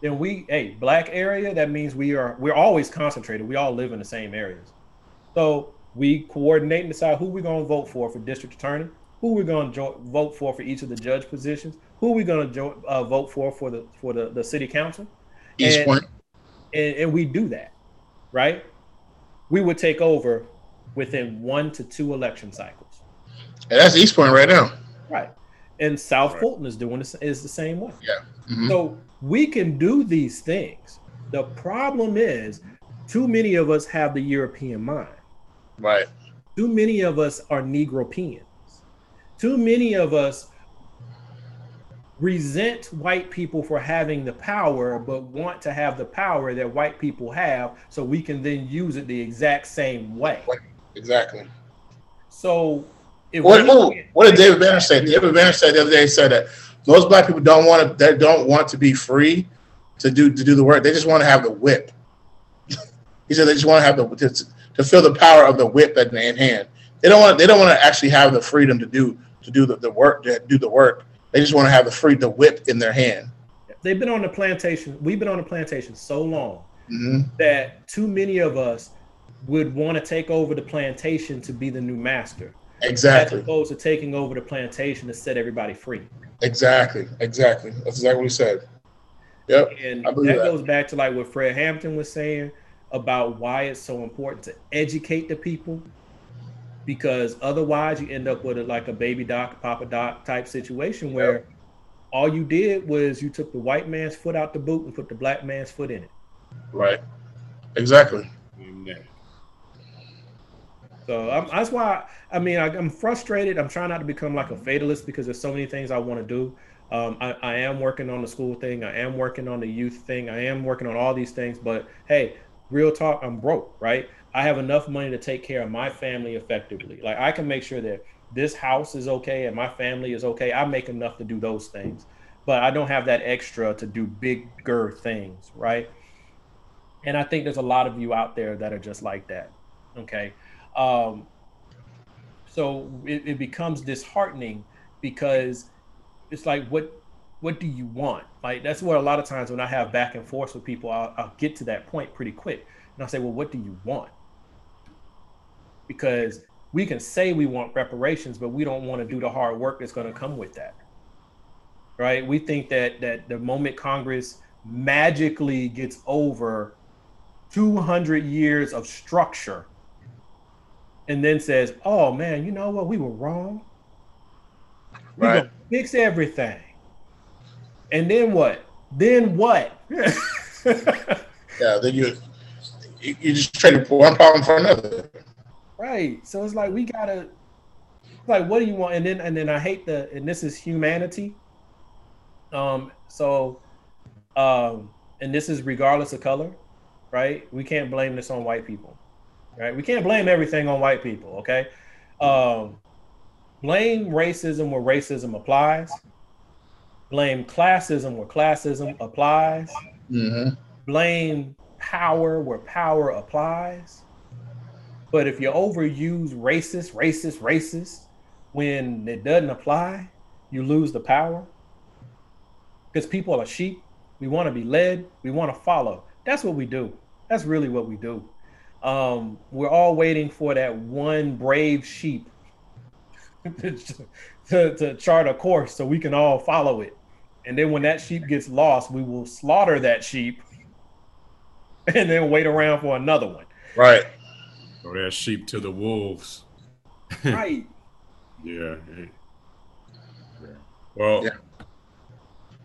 S2: Then we, hey, black area. That means we are we're always concentrated. We all live in the same areas, so we coordinate and decide who we're going to vote for for district attorney, who we're going to jo- vote for for each of the judge positions, who we're going to jo- uh, vote for for the for the, the city council,
S3: East
S2: And-
S3: Point.
S2: and, and we do that, right? We would take over within one to two election cycles.
S3: And that's East Point right now.
S2: Right. And South
S1: Right.
S2: Fulton is doing this is the same way.
S3: Mhm.
S2: So we can do these things. The problem is too many of us have the European mind.
S3: Right.
S2: Too many of us are Negropeans. Too many of us resent white people for having the power, but want to have the power that white people have so we can then use it the exact same way.
S3: Exactly.
S2: So
S3: What, what did David Banner say? David Banner said the other day he said that most black people don't want to they don't want to be free to do to do the work. They just want to have the whip. he said they just want to have the to, to feel the power of the whip at in hand. They don't want they don't want to actually have the freedom to do to do the, the work to do the work. They just want to have the free the whip in their hand.
S2: They've been on the plantation. We've been on the plantation so long
S3: hmm
S2: that too many of us would want to take over the plantation to be the new master, as
S3: Exactly.
S2: opposed to taking over the plantation to set everybody free.
S3: Exactly. Exactly. That's exactly what he said. Yep.
S2: And
S3: I
S2: that,
S3: that.
S2: goes back to like what Fred Hampton was saying about why it's so important to educate the people, because otherwise you end up with a, like a baby doc, papa doc type situation where all you did was you took the white man's foot out the boot and put the black man's foot in it.
S3: Right. Exactly.
S1: Amen.
S2: So I'm, that's why I mean I, I'm frustrated. I'm trying not to become like a fatalist because there's so many things I want to do. Um, I, I am working on the school thing. I am working on the youth thing. I am working on all these things. But hey, real talk, I'm broke, right? I have enough money to take care of my family effectively. Like I can make sure that this house is okay and my family is okay. I make enough to do those things, but I don't have that extra to do bigger things, right? And I think there's a lot of you out there that are just like that. Okay. Um, so it, it becomes disheartening because it's like, what what do you want? Like that's what a lot of times when I have back and forth with people, I'll, I'll get to that point pretty quick, and I'll say, well, what do you want? Because we can say we want reparations, but we don't want to do the hard work that's going to come with that. Right? We think that that the moment Congress magically gets over 200 years of structure and then says, "Oh man, you know what? We were wrong. We
S3: Right.
S2: gonna fix everything." And then what? Then what?
S3: Yeah, then you you, just traded for one problem for another.
S2: Right. So it's like we gotta like what do you want? And then and then I hate the and this is humanity. Um, so um, and this is regardless of color, right? We can't blame this on white people. Right? We can't blame everything on white people, okay? Um blame racism where racism applies. Blame classism where classism applies.
S3: hmm
S2: blame power where power applies. But if you overuse racist, racist, racist when it doesn't apply, you lose the power. Because people are sheep. We want to be led. We want to follow. That's what we do. That's really what we do. Um, we're all waiting for that one brave sheep to, to, to chart a course so we can all follow it. And then when that sheep gets lost, we will slaughter that sheep and then wait around for another one.
S3: Right.
S1: Or that sheep to the wolves.
S2: Right.
S1: Yeah. yeah. Yeah. Well,
S3: Yeah.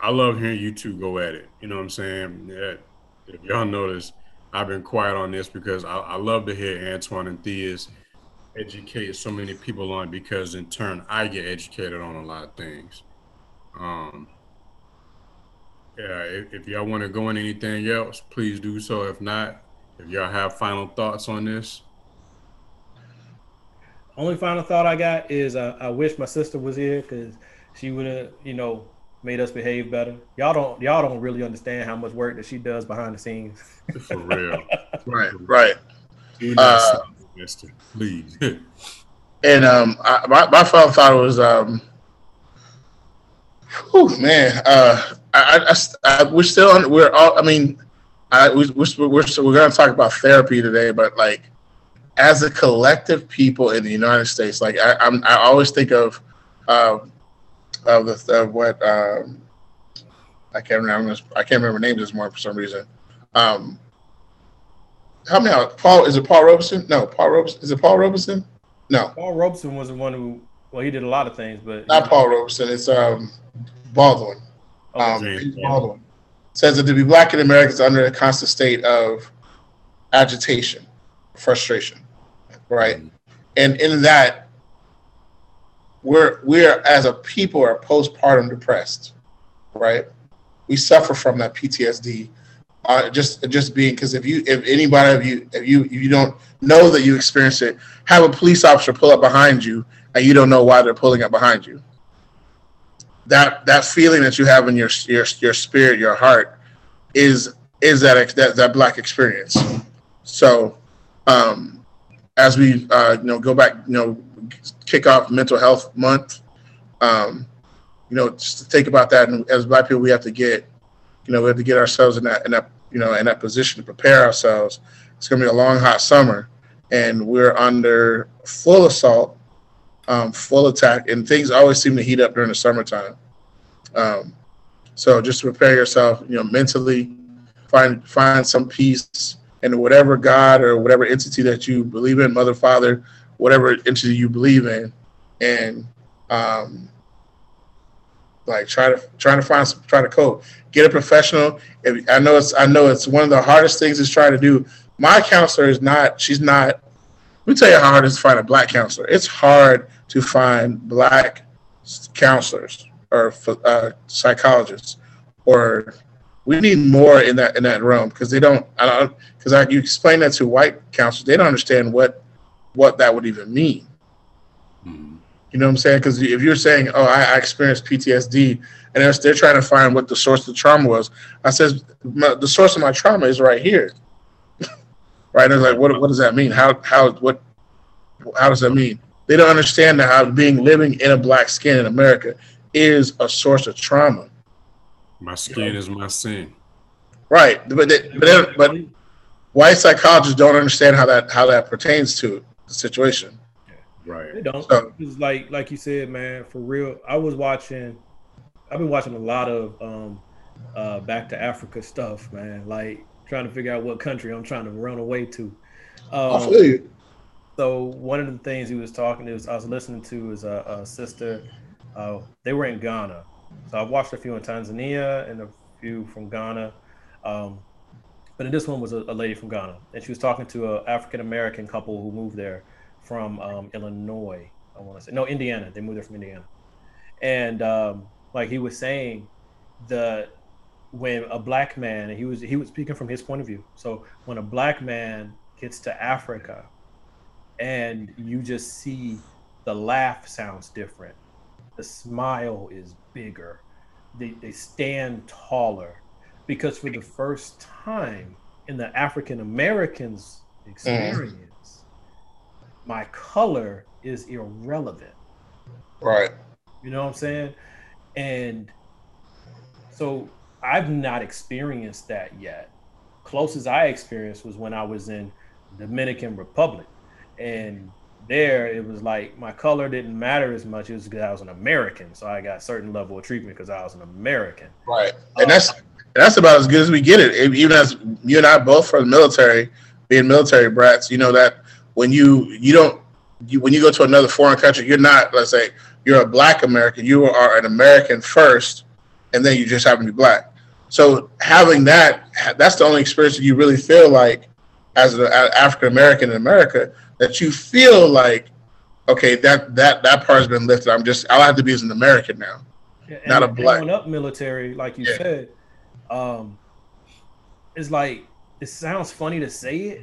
S1: I love hearing you two go at it. You know what I'm saying? Yeah. If y'all notice, I've been quiet on this because I, I love to hear Antoine and Thea's educate so many people on it because in turn I get educated on a lot of things. Um, yeah, if, if y'all want to go into anything else, please do so. If not, if y'all have final thoughts on this,
S2: Only final thought I got is uh, I wish my sister was here because she would have, you know, made us behave better. Y'all don't, y'all don't really understand how much work that she does behind the scenes.
S1: for real.
S3: Right. Right.
S1: Do not
S3: Uh,
S1: stop, Mister. Please.
S3: And um, I, my my final thought was um, whew, man, uh, I, I, I, we're still on. We're all. I mean, I we, we're we're we're, we're going to talk about therapy today, but like as a collective people in the United States, like I, I'm, I always think of um, of the of what um, I can't remember. I can't remember names this morning for some reason. Um, help me out. Paul is it Paul Robeson? No, Paul Robeson. Is it Paul Robeson? No.
S2: Paul Robeson was the one who, well, he did a lot of things, but
S3: not Paul Robeson. It's um, Baldwin.
S2: Okay.
S3: Um,
S1: James
S3: James
S1: Baldwin.
S3: Baldwin says that to be black in America is under a constant state of agitation, frustration, right? And in that, we're we're as a people are postpartum depressed, right? We suffer from that PTSD. Uh, just just being because if you if anybody of you if you if you don't know that you experience it, have a police officer pull up behind you and you don't know why they're pulling up behind you. That that feeling that you have in your your your spirit, your heart, is is that that that black experience. So, um, as we uh, you know go back, you know, kick off Mental Health Month, um, you know, just to think about that, and as black people, we have to get, you know, we have to get ourselves in that in that you know in that position to prepare ourselves. It's going to be a long, hot summer, and we're under full assault um, full attack, and things always seem to heat up during the summertime. Um, so just prepare yourself, you know, mentally, find find some peace, and whatever God or whatever entity that you believe in, Mother, Father, whatever entity you believe in, and um, like try to try to find some, try to cope. Get a professional. If, I know it's I know it's one of the hardest things is try to do. My counselor is not. She's not let me tell you how hard it is to find a black counselor. It's hard to find black counselors or uh, psychologists, or we need more in that in that realm because they don't. I don't because I, you explain that to white counselors, they don't understand what what that would even mean.
S1: Mhm.
S3: You know what I'm saying? Because if you're saying, "Oh, I, I experienced PTSD," and they're, they're trying to find what the source of the trauma was, I says, "My- "The source of my trauma is right here. right? And they're like, what what does that mean? How how what how does that mean? They don't understand that how being living in a black skin in America is a source of trauma.
S1: My skin is my sin.
S3: Right, but they, but they, but white psychologists don't understand how that how that pertains to the situation.
S1: Right.
S2: They don't.
S3: So-
S2: It's like like you said, man. For real, I was watching. I've been watching a lot of um, uh, Back to Africa stuff, man. Like trying to figure out what country I'm trying to run away to.
S3: I
S2: Um,
S3: feel you.
S2: so one of the things he was talking to, I was listening to is a, a sister. Uh, they were in Ghana, so I've watched a few in Tanzania and a few from Ghana. Um, but in this one was a, a lady from Ghana, and she was talking to an African American couple who moved there from um, Illinois. I want to say no, Indiana. They moved there from Indiana, and um, like he was saying, the when a black man, and he was he was speaking from his point of view. So when a black man gets to Africa, and you just see the laugh sounds different, the smile is bigger, they they stand taller, because for the first time in the African Americans experience, my color is irrelevant.
S3: Right.
S2: You know what I'm saying? And so I've not experienced that yet. Closest I experienced was when I was in Dominican Republic. And there it was like my color didn't matter as much. It was because I was an American. So I got a certain level of treatment because I was an American.
S3: Right. And um, that's that's about as good as we get it. Even as you and I both from the military, being military brats, you know that when you you don't you when you go to another foreign country, you're not let's say you're a black American, you are an American first, and then you just happen to be black. So having that, that's the only experience that you really feel like as an African American in America that you feel like, okay, that that that part has been lifted. I'm just I'll have to be as an American now.
S2: And
S3: Not a black-
S2: growing up military, like you
S3: Yeah.
S2: said, um, it's like it sounds funny to say it,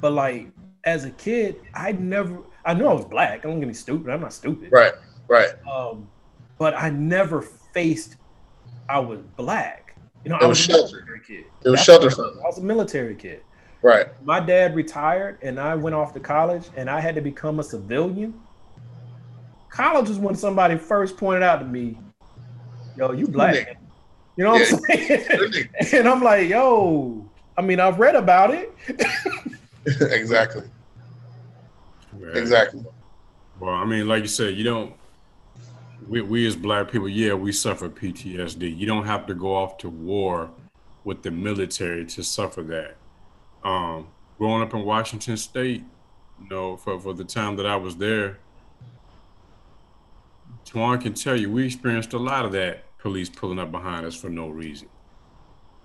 S2: but like as a kid, I never I knew I was black. I don't get me stupid. I'm not stupid.
S3: Right. Right.
S2: Um, but I never faced I was black. You know,
S3: It
S2: I
S3: was
S2: was a
S3: sheltered.
S2: military kid.
S3: It was
S2: That's
S3: sheltered from.
S2: I was a military kid.
S3: Right.
S2: My dad retired and I went off to college and I had to become a civilian. College was when somebody first pointed out to me, yo, you black. You know what I'm saying? and I'm like, yo, I mean, I've read about it.
S3: exactly.
S1: Right.
S3: Exactly.
S1: Well, I mean, like you said, you don't. We, we as black people, yeah, we suffer PTSD. You don't have to go off to war with the military to suffer that. Um, growing up in Washington State, you know, for, for the time that I was there, Twan can tell you we experienced a lot of that police pulling up behind us for no reason.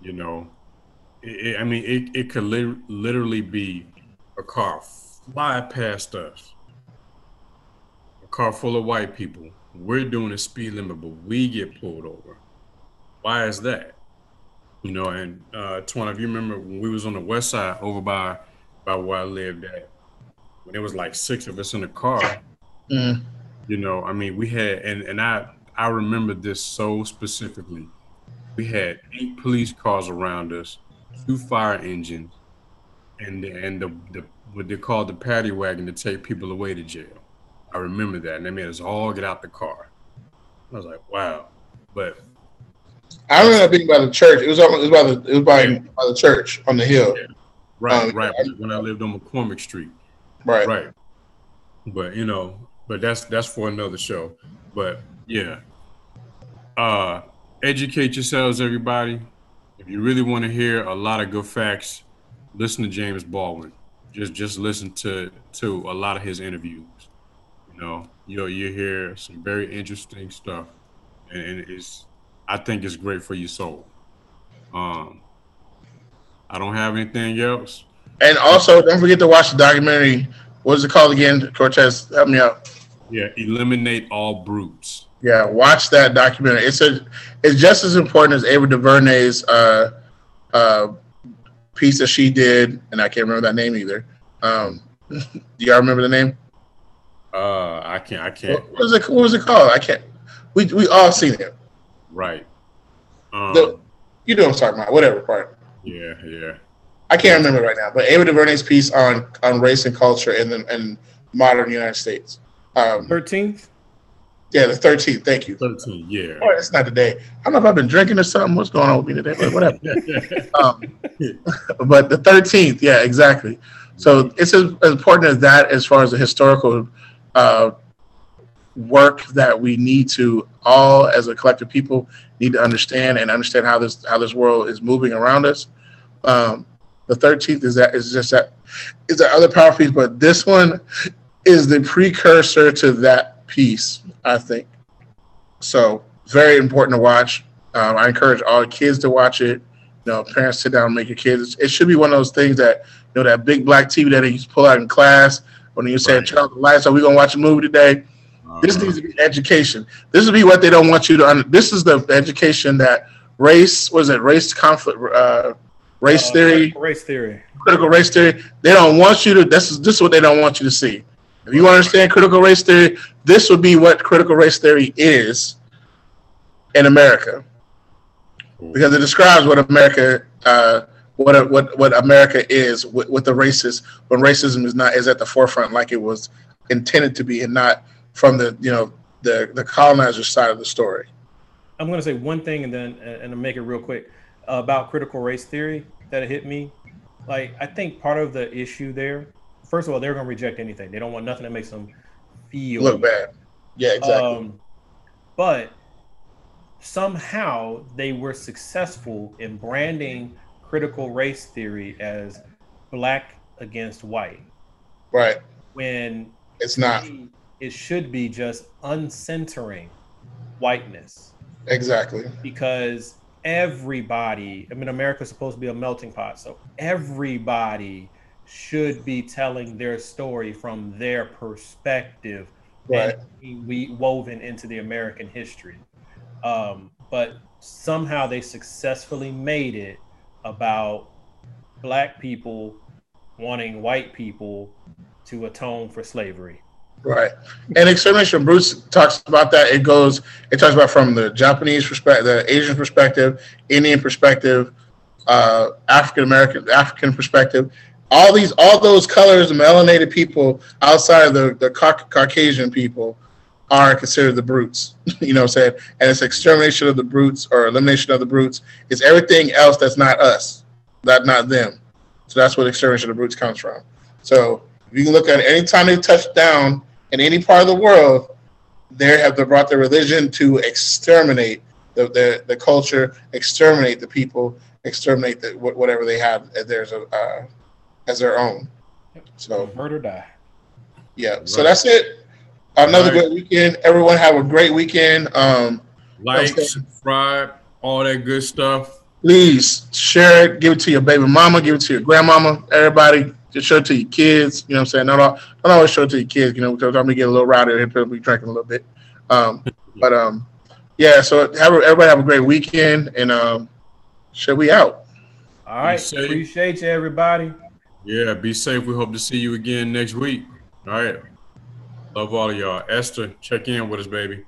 S1: You know, it, it- I mean, it, it could lit- literally be a car fly past us a car full of white people. We're doing a speed limit, but we get pulled over. Why is that? You know, and uh Twan, if you remember when we was on the west side over by by where I lived at, when there was like six of us in the car,
S3: Mhm.
S1: you know, I mean we had and, and I I remember this so specifically. We had eight police cars around us, two fire engines, and the, and the, the what they called the paddy wagon to take people away to jail. I remember that, and they made us all get out the car. I was like, wow. But
S3: I remember being by the church. It was on, it was by the it was by,
S1: Yeah.
S3: by the church on the hill.
S1: right,
S3: Um,
S1: right, when I lived on McCormick Street,
S3: Right.
S1: right. But you know, but that's that's for another show. But yeah, uh, educate yourselves, everybody. If you really want to hear a lot of good facts, listen to James Baldwin. Just just listen to to a lot of his interviews. You know, you you hear some very interesting stuff, and, and it's I think it's great for your soul. Um, I don't have anything else.
S3: And also, don't forget to watch the documentary. What is it called again? Cortez, help me out.
S1: Yeah, eliminate all brutes.
S3: Yeah, watch that documentary. It's a it's just as important as Ava DuVernay's uh, uh, piece that she did, and I can't remember that name either. Um, do y'all remember the name?
S1: Uh, I can't. I can't.
S3: What was it? What was it called? I can't. We we all seen it.
S1: Right. Um,
S3: The- You know what I'm talking about. Whatever part.
S1: yeah, yeah.
S3: I can't remember right now, but Ava DuVernay's piece on on race and culture in the in modern United States. Um,
S2: Thirteenth.
S3: yeah, the 13th. Thank you.
S1: Thirteenth. yeah.
S3: Oh, it's not today. I don't know if I've been drinking or something. What's going on with me today? But whatever. um, but the 13th, yeah, exactly. So it's as, as important as that as far as the historical uh, work that we need to all as a collective people need to understand and understand how this how this world is moving around us. Um, the 13th is that is just that is that other power piece, but this one is the precursor to that piece, I think. So very important to watch. Um, I encourage all kids to watch it. You know, parents sit down and make your kids. It should be one of those things that you know that big black TV that they used to pull out in class when you say,
S1: Right.
S3: "Turn the lights. Are we gonna watch a movie today?" This needs to be education. This would be what they don't want you to. Un- this is the education that race was it race conflict, uh, race
S2: Uh,
S3: theory,
S2: Race theory.
S3: critical race theory. They don't want you to. This is this is what they don't want you to see. If you understand critical race theory, this would be what critical race theory is in America because it describes what America, uh, what what what America is with, with the racist when racism is not is at the forefront like it was intended to be and not from the you know the the colonizer side of the story.
S2: I'm going to say one thing and then and I'll make it real quick about critical race theory that hit me. Like I think part of the issue there, first of all, they're going to reject anything. They don't want nothing that makes them feel
S3: Look bad. Yeah, exactly.
S2: Um, but somehow they were successful in branding critical race theory as black against white
S3: right.
S2: when
S3: It's not
S2: it should be just uncentering whiteness
S3: exactly.
S2: because everybody i mean america's supposed to be a melting pot so everybody should be telling their story from their perspective
S3: Right.
S2: and we woven into the american history um, but somehow they successfully made it about black people wanting white people to atone for slavery
S3: Right. And extermination Bruce talks about that. It goes, it talks about from the Japanese perspective, the Asian perspective, Indian perspective, uh, African American, African perspective. All these, all those colors, melanated people outside of the, the Cau- Caucasian people are considered the brutes. you know what I'm saying? And it's extermination of the brutes or elimination of the brutes. It's everything else that's not us, that not them. So that's what extermination of the brutes comes from. So you can look at it, anytime they touch down in any part of the world, they have brought their religion to exterminate the, the, the culture, exterminate the people, exterminate the, whatever they have as theirs, uh, as their own. So
S2: murder die
S3: yeah, so that's it. Another
S1: Right.
S3: good weekend. Everyone have a great weekend. Um,
S1: Like, subscribe, all that good stuff.
S3: please share it. Give it to your baby mama. Give it to your grandmama. Everybody, just show it to your kids. You know what I'm saying? Not all, don't always show it to your kids. You know, because I'm gonna get a little rowdy and people be drinking a little bit. Um, but um, yeah. So have everybody have a great weekend, and um, should we out?
S2: all right
S1: safe.
S2: appreciate you everybody
S1: Yeah, be safe. We hope to see you again next week. All right. Love all of y'all. Esther, check in with us, baby.